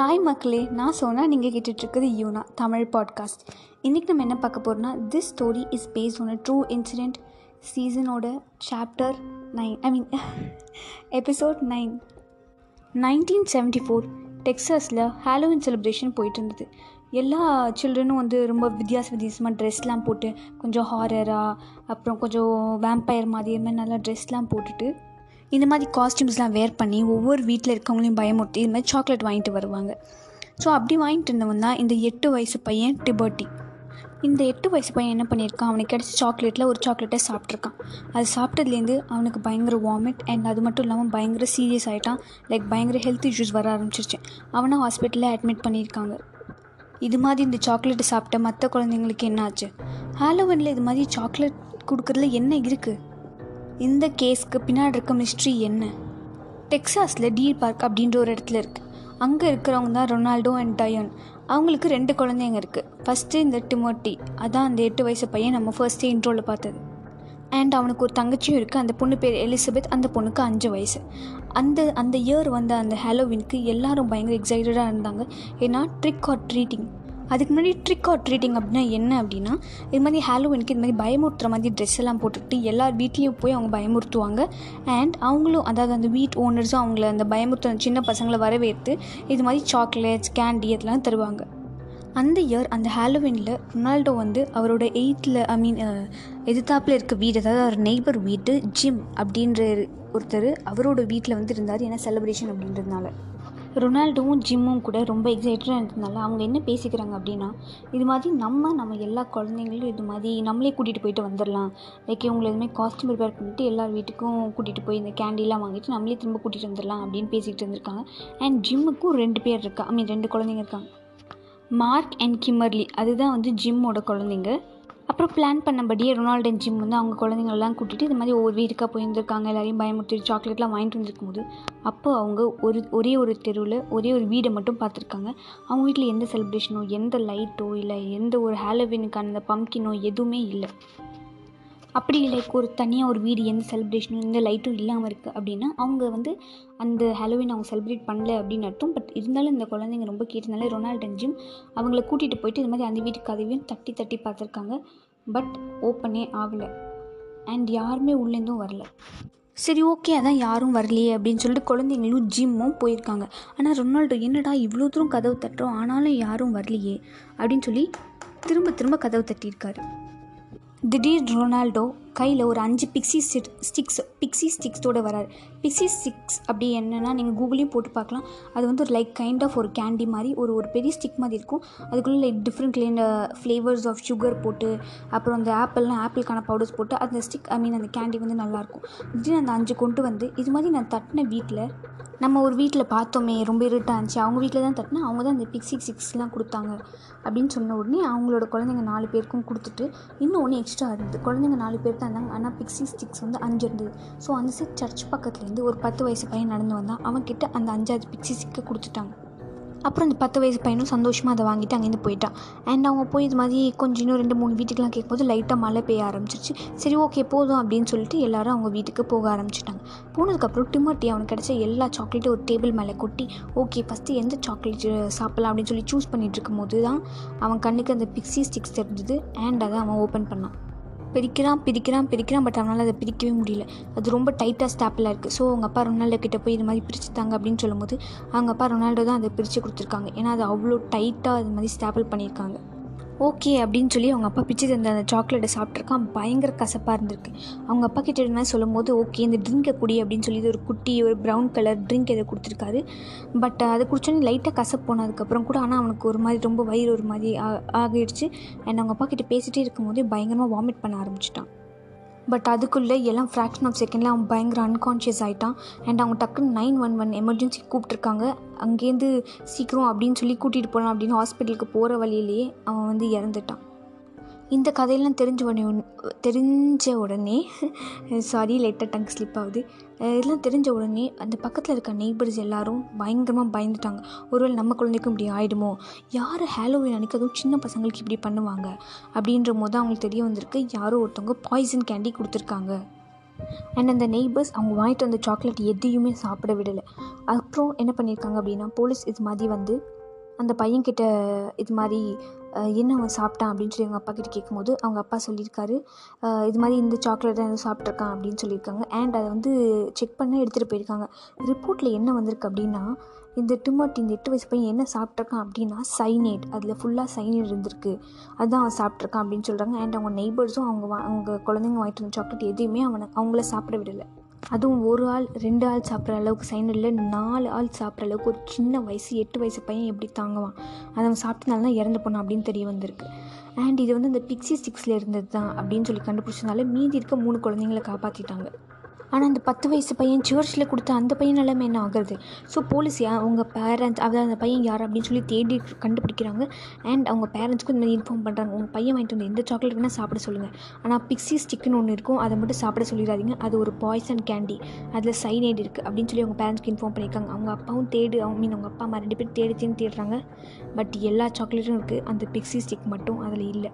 Hi மக்களே. நான் சோனா. நீங்கள் கேட்டுட்ருக்குது யூனா தமிழ் பாட்காஸ்ட் இன்றைக்கி நம்ம என்ன பார்க்க போகிறோம்னா this story is based on a true incident சீசனோட chapter nine I mean episode nine nineteen seventy four டெக்ஸஸில் Halloween celebration போயிட்டு இருந்தது எல்லா சில்ட்ரனும் வந்து ரொம்ப வித்தியாச வித்தியாசமாக ட்ரெஸ்லாம் போட்டு கொஞ்சம் ஹாரராக அப்புறம் கொஞ்சம் வேம்பயர் மாதிரி மாதிரி நல்லா ட்ரெஸ்லாம் போட்டுட்டு இந்த மாதிரி காஸ்டியூம்ஸ்லாம் வேர் பண்ணி ஒவ்வொரு வீட்டில் இருக்கவங்களையும் பயமுறுத்தி இது மாதிரி சாக்லேட் வாங்கிட்டு வருவாங்க. ஸோ அப்படி வாங்கிட்டு இருந்தவன் தான் இந்த எட்டு வயசு பையன் டிபர்ட்டி. இந்த எட்டு வயசு பையன் என்ன பண்ணியிருக்கான்? அவனுக்கு கிடச்ச சாக்லேட்டில் ஒரு சாக்லேட்டை சாப்பிட்ருக்கான் அது சாப்பிட்டதுலேருந்து அவனுக்கு பயங்கர வாமிட் அண்ட் அது மட்டும் இல்லாமல் பயங்கர சீரியஸ் ஆகிட்டான் லைக் பயங்கர ஹெல்த் இஷ்யூஸ் வர ஆரம்பிச்சிருச்சு. அவனை ஹாஸ்பிட்டலில் அட்மிட் பண்ணியிருக்காங்க. இது மாதிரி இந்த சாக்லேட்டை சாப்பிட்ட மற்ற குழந்தைங்களுக்கு என்ன ஆச்சு? ஹாலோவனில் இது மாதிரி சாக்லேட் கொடுக்குறதுல என்ன இருக்குது இந்த கேஸ்க்கு பின்னாடி இருக்க மிஸ்ட்ரி என்ன? டெக்ஸாஸில் டீர் பார்க் அப்படின்ற ஒரு இடத்துல இருக்குது அங்கே இருக்கிறவங்க தான் ரொனால்டோ அண்ட் டயன். அவங்களுக்கு ரெண்டு குழந்தைங்க இருக்குது ஃபஸ்ட்டு இந்த டிமோட்டி அதான் அந்த எட்டு வயசு பையன் நம்ம ஃபர்ஸ்ட்டே இன்ட்ரோவில் பார்த்தது. அண்ட் அவனுக்கு ஒரு தங்கச்சியும் இருக்குது அந்த பொண்ணு பேர் எலிசபெத். அந்த பொண்ணுக்கு அஞ்சு வயசு. அந்த அந்த இயர் வந்த அந்த ஹாலோவினுக்கு எல்லாரும் பயங்கர எக்ஸைட்டடாக இருந்தாங்க. ஏன்னா ட்ரிக் ஆர் ட்ரீட்டிங் அதுக்கு முன்னாடி ட்ரிக் ஆர் ட்ரீட்டிங் அப்படின்னா என்ன அப்படின்னா இது மாதிரி ஹாலோவினுக்கு இது மாதிரி பயமுறுத்துற மாதிரி ட்ரெஸ் எல்லாம் போட்டுக்கிட்டு எல்லார் வீட்லேயும் போய் அவங்க பயமுறுத்துவாங்க. அண்ட் அவங்களும் அதாவது அந்த வீட் ஓனர்ஸும் அவங்கள அந்த பயமுறுத்துற சின்ன பசங்களை வரவேற்று இது மாதிரி சாக்லேட்ஸ் கேண்டி அதெல்லாம் தருவாங்க. அந்த இயர் அந்த ஹாலோவினில் ரொனால்டோ வந்து அவரோட எயித்தில் ஐ மீன் எதிர்த்தாப்பில் இருக்க வீடு அதாவது அவர் நெய்பர் வீட்டு ஜிம் அப்படின்ற ஒருத்தர் அவரோட வீட்டில் வந்து இருந்தார் ஏன்னா செலிப்ரேஷன் அப்படின்றதுனால. ரொனால்டோவும் ஜிம்மும் கூட ரொம்ப எக்ஸைட்டடாக இருந்ததுனால அவங்க என்ன பேசிக்கிறாங்க அப்படின்னா இது மாதிரி நம்ம நம்ம எல்லா குழந்தைங்களும் இது மாதிரி நம்மளே கூட்டிகிட்டு போயிட்டு வந்துடலாம் லைக் இவங்களை எதுவுமே காஸ்ட்யூம் ப்ரிப்பேர் பண்ணிட்டு எல்லார் வீட்டுக்கும் கூட்டிகிட்டு போய் இந்த கேண்டிலாம் வாங்கிட்டு நம்மளே திரும்ப கூட்டிகிட்டு வந்துடலாம் அப்படின்னு பேசிக்கிட்டு இருந்திருக்காங்க. அண்ட் ஜிம்முக்கும் ரெண்டு பேர் இருக்கா ஐ மீன் ரெண்டு குழந்தைங்க இருக்காங்க. மார்க் அண்ட் கிம்மர்லி அதுதான் வந்து ஜிம்மோட குழந்தைங்க. அப்புறம் பிளான் பண்ணபடியே ரொனால்டு அண்ட் ஜிம் வந்து அவங்க குழந்தைங்களெல்லாம் கூட்டிகிட்டு இது மாதிரி ஒவ்வொரு வீட்டுக்காக போயிருந்துருக்காங்க. எல்லாரையும் பயமுறுத்தி சாக்லேட்லாம் வாங்கிட்டு வந்திருக்கும் போது அப்போ அவங்க ஒரு ஒரே ஒரு தெருவில் ஒரே ஒரு வீடை மட்டும் பார்த்துருக்காங்க. அவங்க வீட்டில் எந்த செலிப்ரேஷனோ எந்த லைட்டோ இல்லை எந்த ஒரு ஹாலோவினுக்கான அந்த பம்கினோ எதுவுமே இல்லை. அப்படி லைக் ஒரு தனியாக ஒரு வீடு எந்த செலிப்ரேஷனும் எந்த லைட்டும் இல்லாமல் இருக்குது அப்படின்னா அவங்க வந்து அந்த ஹாலோவின் அவங்க செலிப்ரேட் பண்ணல அப்படின்னு அர்த்தம். பட் இருந்தாலும் இந்த குழந்தைங்க ரொம்ப கேட்டதுனால ரொனால்ட் அண்ட் ஜிம் அவங்கள கூட்டிகிட்டு போயிட்டு இது மாதிரி அந்த வீட்டு கதவையும் தட்டி தட்டி பார்த்துருக்காங்க. பட் ஓப்பனே ஆகலை. அண்ட் யாருமே உள்ளேருந்தும் வரல. சரி ஓகே அதான் யாரும் வரலையே அப்படின்னு சொல்லிட்டு குழந்தைங்களும் ஜிம்மும் போயிருக்காங்க. ஆனால் ரொனால்டோ என்னடா இவ்வளோ தூரம் கதவு தட்டுறோம் ஆனாலும் யாரும் வரலையே? அப்படின்னு சொல்லி திரும்ப திரும்ப கதவு தட்டியிருக்காரு. திடீர் ரொனால்டோ கையில் ஒரு அஞ்சு பிக்ஸி ஸ்டிக்ஸ் பிக்ஸி ஸ்டிக்ஸோடு வரார் பிக்ஸி ஸ்டிக்ஸ் அப்படி என்னென்னா நீங்கள் கூகுளையும் போட்டு பார்க்கலாம். அது வந்து ஒரு லைக் கைண்ட் ஆஃப் ஒரு கேண்டி மாதிரி ஒரு ஒரு பெரிய ஸ்டிக் மாதிரி இருக்கும். அதுக்குள்ளே like different clean flavours of sugar போட்டு அப்புறம் அந்த ஆப்பிள்லாம் ஆப்பிளுக்கான பவுடர்ஸ் போட்டு அந்த ஸ்டிக் ஐ மீன் அந்த கேண்டி வந்து நல்லாயிருக்கும் திடீர்னு அந்த அஞ்சு கொண்டு வந்து இது மாதிரி நான் தட்டின வீட்டில் நம்ம ஒரு வீட்டில் பார்த்தோமே ரொம்ப இருட்டாக இருந்துச்சு. அவங்க வீட்டில் தான் தட்டினா அவங்க தான் அந்த பிக்ஸி சிக்ஸ்லாம் கொடுத்தாங்க. அப்படின்னு சொன்ன உடனே அவங்களோட குழந்தைங்க நாலு பேருக்கும் கொடுத்துட்டு இன்னும் ஒன்று எக்ஸ்ட்ரா இருந்தது. குழந்தைங்க நாலு பேர் தான் இருந்தாங்க ஆனால் பிக்ஸி ஸ்டிக்ஸ் வந்து அஞ்சு இருந்தது ஸோ அந்த சைட் சர்ச் பக்கத்துலேருந்து ஒரு பத்து வயசு பையன் நடந்து வந்தான். அவன்கிட்ட அந்த அஞ்சாவது பிக்ஸி ஸ்டிக்கை கொடுத்துட்டாங்க. அப்புறம் அந்த பத்து வயசு பையனும் சந்தோஷமாக அதை வாங்கிட்டு அங்கேருந்து போயிட்டான். அண்ட் அவங்க போய் இது மாதிரி கொஞ்சம் இன்னும் ரெண்டு மூணு வீட்டுக்கெலாம் கேட்கும்போது லைட்டாக மழை பெய்ய ஆரம்பிச்சிருச்சு. சரி ஓகே போதும் அப்படின்னு சொல்லிட்டு எல்லாரும் அவங்க வீட்டுக்கு போக ஆரம்பிச்சிட்டாங்க. போனதுக்கப்புறம் டிமோட்டி அவனுக்கு கிடச்ச எல்லா சாக்லேட்டும் ஒரு டேபிள் மேலே கொட்டி ஓகே ஃபஸ்ட்டு எந்த சாக்லேட் சாப்பிட்லாம் அப்படின்னு சொல்லி சூஸ் பண்ணிகிட்டு இருக்கும்போது தான் அவன் கண்ணுக்கு அந்த பிக்ஸி ஸ்டிக்ஸ் தெரிஞ்சது. அண்ட் அதை அவன் ஓப்பன் பண்ணான். பிரிக்கிறான் பிரிக்கிறான் பிரிக்கிறான் பட் அவனால் அதை பிரிக்கவே முடியல. அது ரொம்ப டைட்டாக ஸ்டாப்பில் இருக்குது ஸோ அவங்க அப்பா ரொனால்டோ கிட்டே போய் இது மாதிரி பிரிச்சுத்தாங்க அப்படின்னு சொல்லும்போது அவங்க அப்பா ரொனால்டோ தான் அதை பிரித்து கொடுத்துருக்காங்க. ஏன்னா அது அவ்வளோ டைட்டாக அது மாதிரி ஸ்டாப்பிள் பண்ணியிருக்காங்க. ஓகே அப்படின்னு சொல்லி அவங்க அப்பா பிச்சு தந்த அந்த சாக்லேட்டை சாப்பிட்ருக்கான் பயங்கர கசப்பாக இருந்திருக்கு. அவங்க அப்பா கிட்ட என்ன சொல்லும் போது ஓகே இந்த ட்ரிங்கை குடி அப்படின்னு சொல்லி ஒரு குட்டி ஒரு ப்ரௌன் கலர் ட்ரிங்க் எதை கொடுத்துருக்காரு. பட் அதை குடிச்சோன்னே லைட்டாக கசப்பு போனதுக்கப்புறம் கூட ஆனால் அவனுக்கு ஒரு மாதிரி ரொம்ப வயிறு ஒரு மாதிரி ஆகிடுச்சு. அண்ட் அவங்க அப்பா கிட்ட பேசிகிட்டே இருக்கும்போதே பயங்கரமாக வாமிட் பண்ண ஆரம்பிச்சிட்டான். பட் அதுக்குள்ளே எல்லாம் ஃப்ராக்ஷன் ஆஃப் செகண்டில் அவன் பயங்கர அன்கான்ஷியஸ் ஆகிட்டான் அண்ட் அவங்க டக்குன்னு நைன் ஒன் ஒன் எமர்ஜென்சி கூப்பிட்ருக்காங்க அங்கேருந்து சீக்கிரம் அப்படின்னு சொல்லி கூட்டிகிட்டு போகலாம் அப்படின்னு ஹாஸ்பிட்டலுக்கு போகிற வழியிலேயே அவன் வந்து இறந்துட்டான். இந்த கதையெல்லாம் தெரிஞ்ச உடனே தெரிஞ்ச உடனே சாரி லைட்டாக டங் ஸ்லிப் ஆகுது. இதெல்லாம் தெரிஞ்ச உடனே அந்த பக்கத்தில் இருக்க நெய்பர்ஸ் எல்லாரும் பயங்கரமாக பயந்துட்டாங்க. ஒருவேளை நம்ம குழந்தைக்கும் இப்படி ஆகிடுமோ யார் ஹாலோவின் அன்றைக்கி அதுவும் சின்ன பசங்களுக்கு இப்படி பண்ணுவாங்க? அப்படின்ற போது அவங்களுக்கு தெரிய வந்திருக்கு யாரோ ஒருத்தவங்க பாய்சன் கேண்டி கொடுத்துருக்காங்க. அண்ட் அந்த நெய்பர்ஸ் அவங்க வாங்கிட்டு வந்த சாக்லேட் எதையுமே சாப்பிட விடலை. அப்புறம் என்ன பண்ணியிருக்காங்க அப்படின்னா போலீஸ் இது மாதிரி வந்து அந்த பையன்கிட்ட இது மாதிரி என்ன அவன் சாப்பிட்டான் அப்படின்னு சொல்லி அவங்க அப்பா கிட்ட கேட்கும்போது அவங்க அப்பா சொல்லியிருக்காரு இது மாதிரி இந்த சாக்லேட் தான் எதுவும் சாப்பிட்ருக்கான் அப்படின்னு சொல்லியிருக்காங்க. அண்ட் அதை வந்து செக் பண்ண எடுத்துகிட்டு போயிருக்காங்க. ரிப்போர்ட்டில் என்ன வந்திருக்கு அப்படின்னா இந்த டிமோட்டி இந்த எட்டு வயசு பையன் என்ன சாப்பிட்ருக்கான் அப்படின்னா சைனேட் அதில் ஃபுல்லாக சைனேட் இருந்திருக்கு. அதுதான் அவன் சாப்பிட்ருக்கான் அப்படின்னு சொல்கிறாங்க அண்ட் அவங்க நெய்பர்ஸும் அவங்க வா- அவங்க குழந்தைங்க வாங்கிட்டு வந்த சாக்லேட் எதையுமே அவனை அவங்கள சாப்பிட விடலை. அதுவும் ஒரு ஆள் ரெண்டு ஆள் சாப்பிட்ற அளவுக்கு சைனடில் நாலு ஆள் சாப்பிட்ற அளவுக்கு ஒரு சின்ன வயசு எட்டு வயசு பையன் எப்படி தாங்குவான்? அதை அவன் சாப்பிட்டனால தான் இறந்து போனான் அப்படின்னு தெரிய வந்திருக்கு. அண்ட் இது வந்து இந்த பிக்ஸி ஸ்டிக்ஸில் இருந்தது தான் அப்படின்னு சொல்லி கண்டுபிடிச்சதுனால மீதி இருக்க மூணு குழந்தைங்களை காப்பாற்றிட்டாங்க ஆனால் அந்த பத்து வயசு பையன் சர்ச்சில் கொடுத்த அந்த பையன் நிலைமை என்ன ஆகுறது? ஸோ போலீஸ் யா? அவங்க பேரண்ட்ஸ் அதாவது அந்த பையன் யார் அப்படின்னு சொல்லி தேடி கண்டுபிடிக்கிறாங்க. அண்ட் அவங்க பேரண்ட்ஸ்க்கும் இந்த மாதிரி இன்ஃபார்ம் பண்ணுறாங்க உங்கள் பையன் வாங்கிட்டு வந்து எந்த சாக்லேட் வேணால் சாப்பிட சொல்லுங்கள் ஆனால் பிக்ஸி ஸ்டிக்குன்னு ஒன்று இருக்கும். அதை மட்டும் சாப்பிட சொல்லிடாதீங்க. அது ஒரு பாய்சன் கேண்டி அதில் சைனைடு இருக்குது அப்படின்னு சொல்லி அவங்க பேரண்ட்ஸ்க்கு இன்ஃபார்ம் பண்ணியிருக்காங்க. அவங்க அப்பாவும் தேடு அவங்க மீன் அவங்க அப்பா அம்மா ரெண்டு பேரும் தேடி தேடி தேடுறாங்க. பட் எல்லா சாக்லேட்டும் இருக்குது அந்த பிக்ஸி ஸ்டிக் மட்டும் அதில் இல்லை.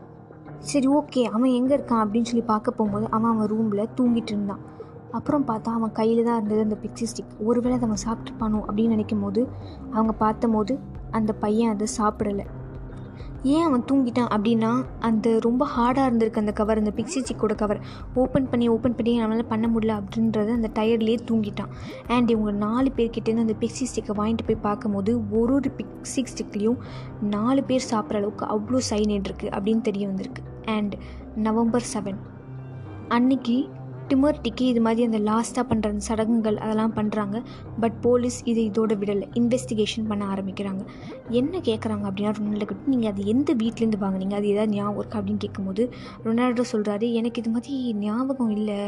சரி ஓகே அவன் எங்கே இருக்கான் அப்படின்னு சொல்லி பார்க்க போகும்போது அவன் அவன் ரூமில் தூங்கிட்டு இருந்தான். அப்புறம் பார்த்தா அவன் கையில் தான் இருந்தது அந்த பிக்ஸி ஸ்டிக் ஒருவேளை அதை அவன் சாப்பிட்ருப்பானோ அப்படின்னு நினைக்கும் போது அவங்க பார்த்தபோது அந்த பையன் அதை சாப்பிடலை. ஏன் அவன் தூங்கிட்டான் அப்படின்னா அந்த ரொம்ப ஹார்டாக இருந்திருக்கு அந்த கவர் அந்த பிக்ஸி சிக்கோட கவர் ஓப்பன் பண்ணி ஓப்பன் பண்ணி நம்மளால் பண்ண முடியல அப்படின்றத அந்த டயர்லேயே தூங்கிட்டான். அண்ட் இவங்க நாலு பேர்கிட்டேருந்து அந்த பிக்ஸி ஸ்டிக்கை வாங்கிட்டு போய் பார்க்கும்போது ஒரு ஒரு பிக்ஸி ஸ்டிக்லேயும் நாலு பேர் சாப்பிட்ற அளவுக்கு அவ்வளோ சைனேட் இருக்குது அப்படின்னு தெரிய வந்திருக்கு. அண்ட் நவம்பர் செவன் அன்னைக்கு டிமர்டிக்கு இது மாதிரி அந்த லாஸ்ட்டாக பண்ணுற அந்த சடங்குகள் அதெல்லாம் பண்ணுறாங்க பட் போலீஸ் இது இதோட விடலை. இன்வெஸ்டிகேஷன் பண்ண ஆரம்பிக்கிறாங்க. என்ன கேட்குறாங்க அப்படின்னா ரொனால்டோ கிட்ட நீங்கள் அது எந்த வீட்லேருந்து வாங்கினீங்க? அது ஏதாவது ஞாபகம் இருக்கா அப்படின்னு கேட்கும்போது ரொனால்டோ சொல்கிறாரு எனக்கு இது மாதிரி ஞாபகம் இல்லை.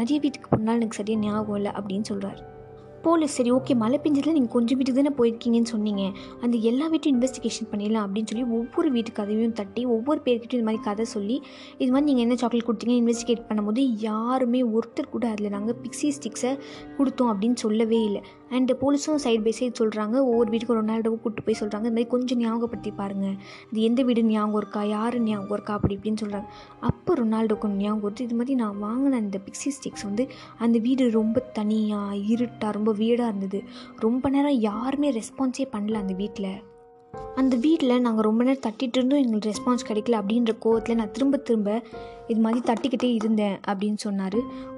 நிறைய வீட்டுக்கு போனாலும் எனக்கு சரியாக ஞாபகம் இல்லை அப்படின்னு சொல்கிறாரு போலீஸ் சரி ஓகே மழை பெஞ்சதில் நீங்கள் கொஞ்சம் வீட்டுக்கு தானே போயிருக்கீங்கன்னு சொன்னீங்க. அந்த எல்லா வீட்டையும் இன்வெஸ்டிகேஷன் பண்ணிடலாம் அப்படின்னு சொல்லி ஒவ்வொரு வீட்டு கதையும் தட்டி ஒவ்வொரு பேர்கிட்டையும் இது மாதிரி கதை சொல்லி இது மாதிரி நீங்கள் என்ன சாக்லேட் கொடுத்தீங்கன்னு இன்வெஸ்டிகேட் பண்ணும்போது யாருமே ஒருத்தர் கூட அதில் நாங்கள் பிக்ஸி ஸ்டிக்ஸை கொடுத்தோம் அப்படின்னு சொல்லவே இல்லை. அண்ட் போலீஸும் சைடு பை சைடு சொல்கிறாங்க ஒவ்வொரு வீட்டுக்கும் ரொனால்டோவும் கூப்பிட்டு போய் சொல்கிறாங்க இந்த மாதிரி கொஞ்சம் ஞாபகப்படுத்தி பாருங்கள் இது எந்த வீடு ஞாபகம் இருக்கா? யார் ஞாபகம் இருக்கா? அப்படி இப்படின்னு சொல்கிறாங்க அப்போ ரொனால்டோக்கு ஞாபகம் வருது இது மாதிரி நான் வாங்கின அந்த பிக்ஸி ஸ்டிக்ஸ் வந்து அந்த வீடு ரொம்ப தனியாக இருட்டாக ரொம்ப வீடாக இருந்தது. ரொம்ப நேரம் யாருமே ரெஸ்பான்ஸே பண்ணல அந்த வீட்டில் அந்த வீட்டில் நாங்கள் ரொம்ப நேரம் தட்டிட்டு இருந்தும். எங்களுக்கு ரெஸ்பான்ஸ் கிடைக்கல. அப்படின்ற கோவத்தில் நான் திரும்ப திரும்ப இது மாதிரி தட்டிக்கிட்டே இருந்தேன் அப்படின்னு சொன்னார்.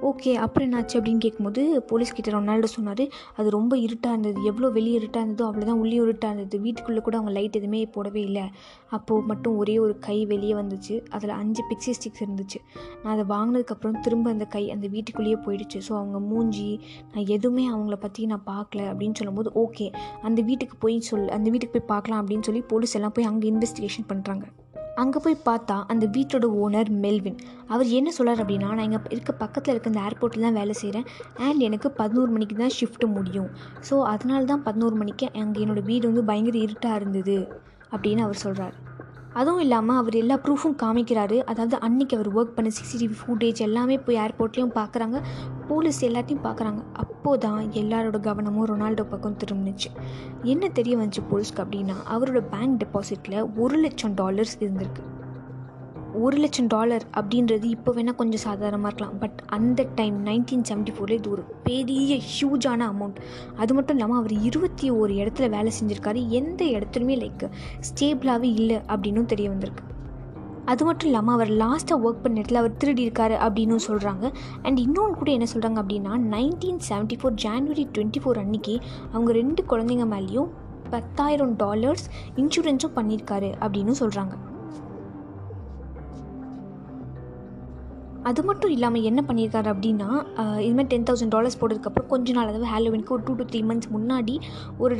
ஓகே அப்புறம் என்னாச்சு அப்படின்னு கேட்கும்போது போலீஸ்கிட்ட ரொனால்டோ சொன்னார். அது ரொம்ப இருட்டாக இருந்தது. எவ்வளோ வெளியே இருட்டாக இருந்ததோ அவ்வளோதான் உள்ளே இருட்டாக இருந்தது. வீட்டுக்குள்ளே கூட அவங்க லைட் எதுவுமே போடவே இல்லை. அப்போது மட்டும் ஒரே ஒரு கை வெளியே வந்துச்சு. அதில் அஞ்சு பிக்ஸி ஸ்டிக்ஸ் இருந்துச்சு. நான் அதை வாங்கினதுக்கப்புறம் திரும்ப அந்த கை அந்த வீட்டுக்குள்ளேயே போயிடுச்சு. ஸோ அவங்க மூஞ்சி நான் எதுவுமே அவங்கள பற்றி நான் பார்க்கல அப்படின்னு சொல்லும்போது ஓகே அந்த வீட்டுக்கு போய் சொல் அந்த வீட்டுக்கு போய் பார்க்கலாம் அப்படின்னு சொல்லி போலீஸ் எல்லாம் போய் அங்கே இன்வெஸ்டிகேஷன் பண்ணுறாங்க அங்கே போய் பார்த்தா அந்த வீட்டோட ஓனர் மெல்வின். அவர் என்ன சொல்கிறார் அப்படின்னா நான் இங்கே இருக்க பக்கத்தில் இருக்க இந்த ஏர்போர்ட்டில் தான் வேலை செய்கிறேன் அண்ட் எனக்கு பதினோரு மணிக்கு தான் ஷிஃப்ட்டு முடியும். ஸோ அதனால தான் பதினோரு மணிக்கு அங்கே என்னோடய வீடு வந்து பயங்கர இருட்டாக இருந்தது. அப்படின்னு அவர் சொல்கிறார் அதுவும் இல்லாமல் அவர் எல்லா ப்ரூஃபும் காமிக்கிறாரு. அதாவது அன்றைக்கி அவர் ஒர்க் பண்ண சிசிடிவி ஃபுட்டேஜ் எல்லாமே போய் ஏர்போர்ட்லேயும் பார்க்குறாங்க போலீஸ் எல்லாத்தையும் பார்க்குறாங்க அப்போது தான் எல்லாரோட கவனமும் ரொனால்டோ பக்கம் திரும்பினுச்சு. என்ன தெரிய வந்துச்சு போலீஸ்க்கு அப்படின்னா அவரோட பேங்க் டெபாசிட்டில் ஒரு லட்சம் டாலர்ஸ் இருந்திருக்கு. ஒரு லட்சம் டாலர் அப்படின்றது இப்போ வேணால் கொஞ்சம் சாதாரணமாக இருக்கலாம். பட் அந்த டைம் நைன்டீன் செவன்ட்டி ஃபோரில் இது ஒரு பெரிய ஹியூஜான அமௌண்ட் அது மட்டும் இல்லாமல் அவர் இருபத்தி ஒரு இடத்துல வேலை செஞ்சுருக்காரு. எந்த இடத்துலையுமே லைக் ஸ்டேபிளாகவே இல்லை அப்படின்னும் தெரிய வந்திருக்கு. அது மட்டும் இல்லாமல் அவர் லாஸ்ட்டாக ஒர்க் பண்ண இடத்துல அவர் திருடி இருக்காரு அப்படின்னு சொல்கிறாங்க அண்ட் இன்னொன்று கூட என்ன சொல்கிறாங்க அப்படின்னா nineteen seventy four January twenty four அன்னைக்கு அவங்க ரெண்டு குழந்தைங்க மேலேயும் பத்தாயிரம் டாலர்ஸ் இன்சூரன்ஸும் பண்ணியிருக்காரு அப்படின்னு சொல்கிறாங்க அது மட்டும் இல்லாமல் என்ன பண்ணியிருக்காரு அப்படின்னா இதுமாதிரி இது மாதிரி டென் தௌசண்ட் டாலர்ஸ் போட்டதுக்கப்புறம் கொஞ்ச நாள் அதாவது ஹாலோவினுக்கு ஒரு டூ டு த்ரீ மந்த்ஸ் முன்னாடி ஒரு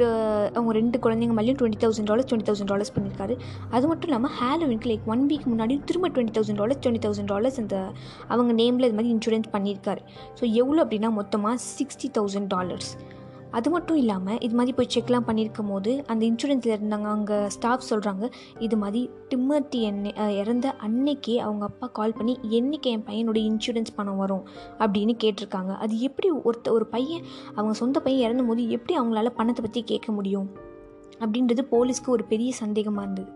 அவங்க ரெண்டு குழந்தைங்க மேலேயும் twenty thousand dollars twenty thousand dollars பண்ணியிருக்காரு அது மட்டும் இல்லாமல் ஹாலோவினுக்கு லைக் ஒன் வீக் முன்னாடி திரும்ப twenty thousand dollars twenty thousand dollars அந்த அவங்க நேமில் இது மாதிரி இன்சூரன்ஸ் பண்ணியிருக்காரு ஸோ எவ்வளோ அப்படின்னா மொத்தமாக சிக்ஸ்டி தௌசண்ட் டாலர்ஸ் அது மட்டும் இல்லாமல் இது மாதிரி போய் செக்லாம் பண்ணியிருக்கும் போது அந்த இன்சூரன்ஸில் இருந்தாங்க அங்கே ஸ்டாஃப் சொல்கிறாங்க இது மாதிரி டிம்மர்ட்டி என்னை இறந்த அன்னைக்கே அவங்க அப்பா கால் பண்ணி என்னைக்கு என் பையனோட இன்சூரன்ஸ் பணம் வரும்? அப்படின்னு கேட்டிருக்காங்க. அது எப்படி ஒருத்த ஒரு பையன் அவங்க சொந்த பையன் இறந்தும் போது எப்படி அவங்களால பணத்தை பற்றி கேட்க முடியும்? அப்படின்றது போலீஸ்க்கு ஒரு பெரிய சந்தேகமாக இருந்தது.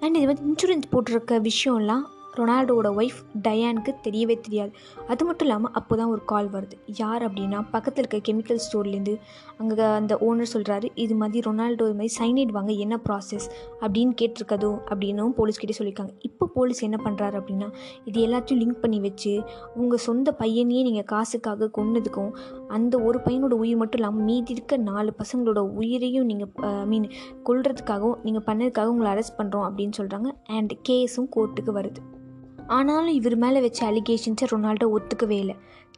அண்ட் இது வந்து இன்சூரன்ஸ் போட்டிருக்க விஷயம்லாம் ரொனால்டோவோட ஒய்ஃப் டயானுக்கு தெரியவே தெரியாது. அது மட்டும் இல்லாமல் அப்போ தான் ஒரு கால் வருது. யார் அப்படின்னா பக்கத்தில் இருக்க கெமிக்கல் ஸ்டோர்லேருந்து அங்கே அந்த ஓனர் சொல்கிறாரு இது மாதிரி ரொனால்டோ இது மாதிரி சைனைட் வாங்க என்ன ப்ராசஸ் அப்படின்னு கேட்டிருக்கதோ அப்படின்னும் போலீஸ்கிட்டே சொல்லியிருக்காங்க. இப்போ போலீஸ் என்ன பண்ணுறாரு அப்படின்னா இது எல்லாத்தையும் லிங்க் பண்ணி வச்சு உங்கள் சொந்த பையனையே நீங்கள் காசுக்காக கொன்னதுக்கும் அந்த ஒரு பையனோட உயிர் மட்டும் இல்லாமல் மீதி இருக்க நாலு பசங்களோட உயிரையும் நீங்கள் ஐ மீன் கொள்றதுக்காகவும் நீங்கள் பண்ணதுக்காக உங்களை அரெஸ்ட் பண்ணுறோம் அப்படின்னு சொல்கிறாங்க அண்ட் கேஸும் கோர்ட்டுக்கு வருது. ஆனாலும் இவர் மேலே வச்ச அலிகேஷன்ஸை ரொனால்டோ ஒத்துக்கவே இல்லை.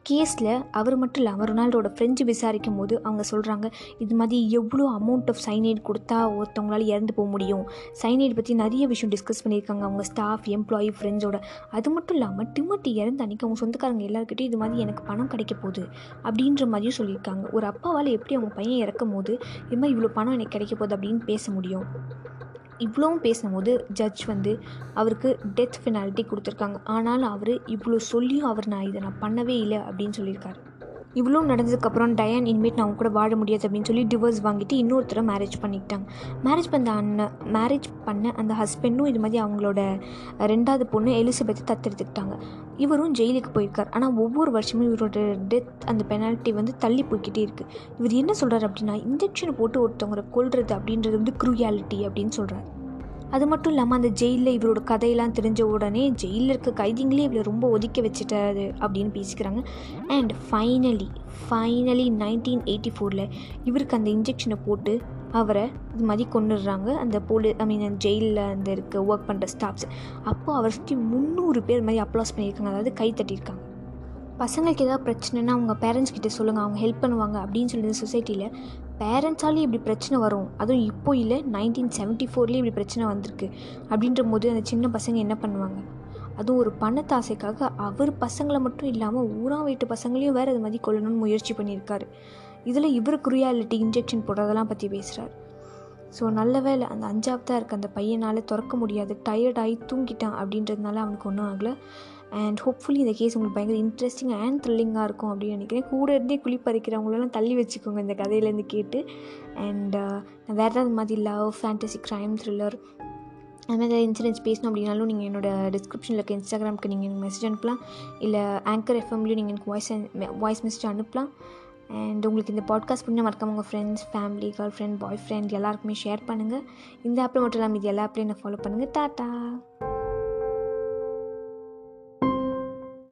கேஸில் அவர் மட்டும் இல்லாமல் ரொனால்டோட ஃப்ரெஞ்சு விசாரிக்கும் போது அவங்க சொல்கிறாங்க இது மாதிரி எவ்வளோ அமௌண்ட் ஆஃப் சைனைட் கொடுத்தா ஒருத்தவங்களால இறந்து போக முடியும்? சைனைட் பற்றி நிறைய விஷயம் டிஸ்கஸ் பண்ணியிருக்காங்க அவங்க ஸ்டாஃப் எம்ப்ளாயி ஃப்ரெண்ட்ஸோட அது மட்டும் இல்லாமல் டிமட்டி இறந்த அன்றைக்கி அவங்க சொந்தக்காரங்க எல்லாருக்கிட்டையும் இது மாதிரி எனக்கு பணம் கிடைக்க போகுது அப்படின்ற மாதிரியும் சொல்லியிருக்காங்க. ஒரு அப்பாவால் எப்படி அவங்க பையன் இறக்கும் போது இது மாதிரி இவ்வளோ பணம் எனக்கு கிடைக்க போகுது அப்படின்னு பேச முடியும்? இவ்வளோவும் பேசும்போது ஜட்ஜ் வந்து அவருக்கு டெத் பெனால்ட்டி கொடுத்துருக்காங்க. ஆனாலும் அவர் இவ்வளோ சொல்லியும் அவர் நான் இதை நான் பண்ணவே இல்லை அப்படின்னு சொல்லியிருக்காரு. இவ்வளோ நடந்ததுக்கப்புறம் டயன் இனிமேட் நான் அவங்க கூட வாழ முடியாது அப்படின்னு சொல்லி டிவோர்ஸ் வாங்கிட்டு இன்னொருத்தரை மேரேஜ் பண்ணிக்கிட்டாங்க. மேரேஜ் பண்ண அண்ணன் மேரேஜ் பண்ண அந்த ஹஸ்பண்டும் இது மாதிரி அவங்களோட ரெண்டாவது பொண்ணு எலிசபெத்தை தத்தெடுத்துக்கிட்டாங்க. இவரும் ஜெயிலுக்கு போயிருக்கார். ஆனால் ஒவ்வொரு வருஷமும் இவரோட டெத் அந்த பெனால்ட்டி வந்து தள்ளி போய்கிட்டே இருக்குது இவர் என்ன சொல்கிறார் அப்படின்னா இன்ஜெக்ஷன் போட்டு ஒருத்தவங்களை கொல்றது அப்படின்றது வந்து க்ரூயாலிட்டி அப்படின்னு சொல்கிறார் அது மட்டும் இல்லாமல் அந்த ஜெயிலில் இவரோட கதையெல்லாம் தெரிஞ்ச உடனே ஜெயிலில் இருக்க கைதிங்களே இவளை ரொம்ப ஒதுக்க வச்சுட்டாரு அப்படின்னு பேசிக்கிறாங்க. And finally finally nineteen eighty ஃபோரில் இவருக்கு அந்த இன்ஜெக்ஷனை போட்டு அவரை இது மாதிரி கொண்டுடுறாங்க அந்த போலி ஐ மீன் ஜெயிலில் அந்த இருக்க ஒர்க் பண்ணுற ஸ்டாஃப்ஸ் அப்போது அவரை சுற்றி முந்நூறு பேர் மாதிரி அப்ளாஸ் பண்ணியிருக்காங்க. அதாவது கை தட்டியிருக்காங்க. பசங்களுக்கு ஏதாவது பிரச்சனைனா அவங்க பேரண்ட்ஸ் கிட்டே சொல்லுங்கள் அவங்க ஹெல்ப் பண்ணுவாங்க அப்படின்னு சொல்லி சொசைட்டியில் பேரண்ட்ஸாலே இப்படி பிரச்சனை வரும். அதுவும் இப்போ இல்லை நைன்டீன் செவன்ட்டி ஃபோர்லேயே இப்படி பிரச்சனை வந்திருக்கு. அப்படின்ற போது அந்த சின்ன பசங்க என்ன பண்ணுவாங்க? அதுவும் ஒரு பணத்தாசைக்காக அவர் பசங்களை மட்டும் இல்லாமல் ஊரா வீட்டு பசங்களையும் வேறு அது மாதிரி கொள்ளணும்னு முயற்சி பண்ணியிருக்காரு. இதில் இவருக்குரியாலிட்டி இன்ஜெக்ஷன் போடுறதெல்லாம் பற்றி பேசுகிறார் ஸோ நல்ல வேலை அந்த அஞ்சாவதாக இருக்க அந்த பையனால் திறக்க முடியாது. டயர்டாகி தூங்கிட்டான் அப்படின்றதுனால அவனுக்கு ஒன்றும் ஆகலை. அண்ட் ஹோப்ஃபுல்லி இந்த கேஸ் உங்களுக்கு பயங்கர இன்ட்ரெஸ்டிங் அண்ட் த்ரில்லிங்காக இருக்கும் அப்படின்னு நினைக்கிறேன். கூட இருந்தே குளிப்பறிக்கிறவங்களெல்லாம் தள்ளி வச்சுக்கோங்க இந்த கதையிலேருந்து கேட்டு. அண்ட் uh, நான் வேறு ஏதாவது மாதிரி லவ் ஃபேண்டசி க்ரைம் த்ரில்லர் அது மாதிரி ஏதாவது இன்சிடென்ட்ஸ் பேசணும் அப்படின்னாலும் நீங்கள் என்னோடய டிஸ்கிரிப்ஷனில் இருக்க இன்ஸ்டாகிராமுக்கு நீங்கள் எனக்கு மெசேஜ் அனுப்பலாம். இல்லை ஆங்கர் எஃப்எம்லேயும் நீங்கள் எனக்கு வாய்ஸ் வாய்ஸ் மெசேஜ் அனுப்பலாம். அண்ட் உங்களுக்கு இந்த பாட்காஸ்ட் பண்ணி மறக்காம உங்கள் friends family girlfriend boyfriend எல்லாருக்குமே ஷேர் பண்ணுங்கள் இந்த ஆப்பில் மட்டும் இல்லாமல் இது எல்லா ஆப்லையும் என்ன ஃபாலோ பண்ணுங்கள் டாட்டா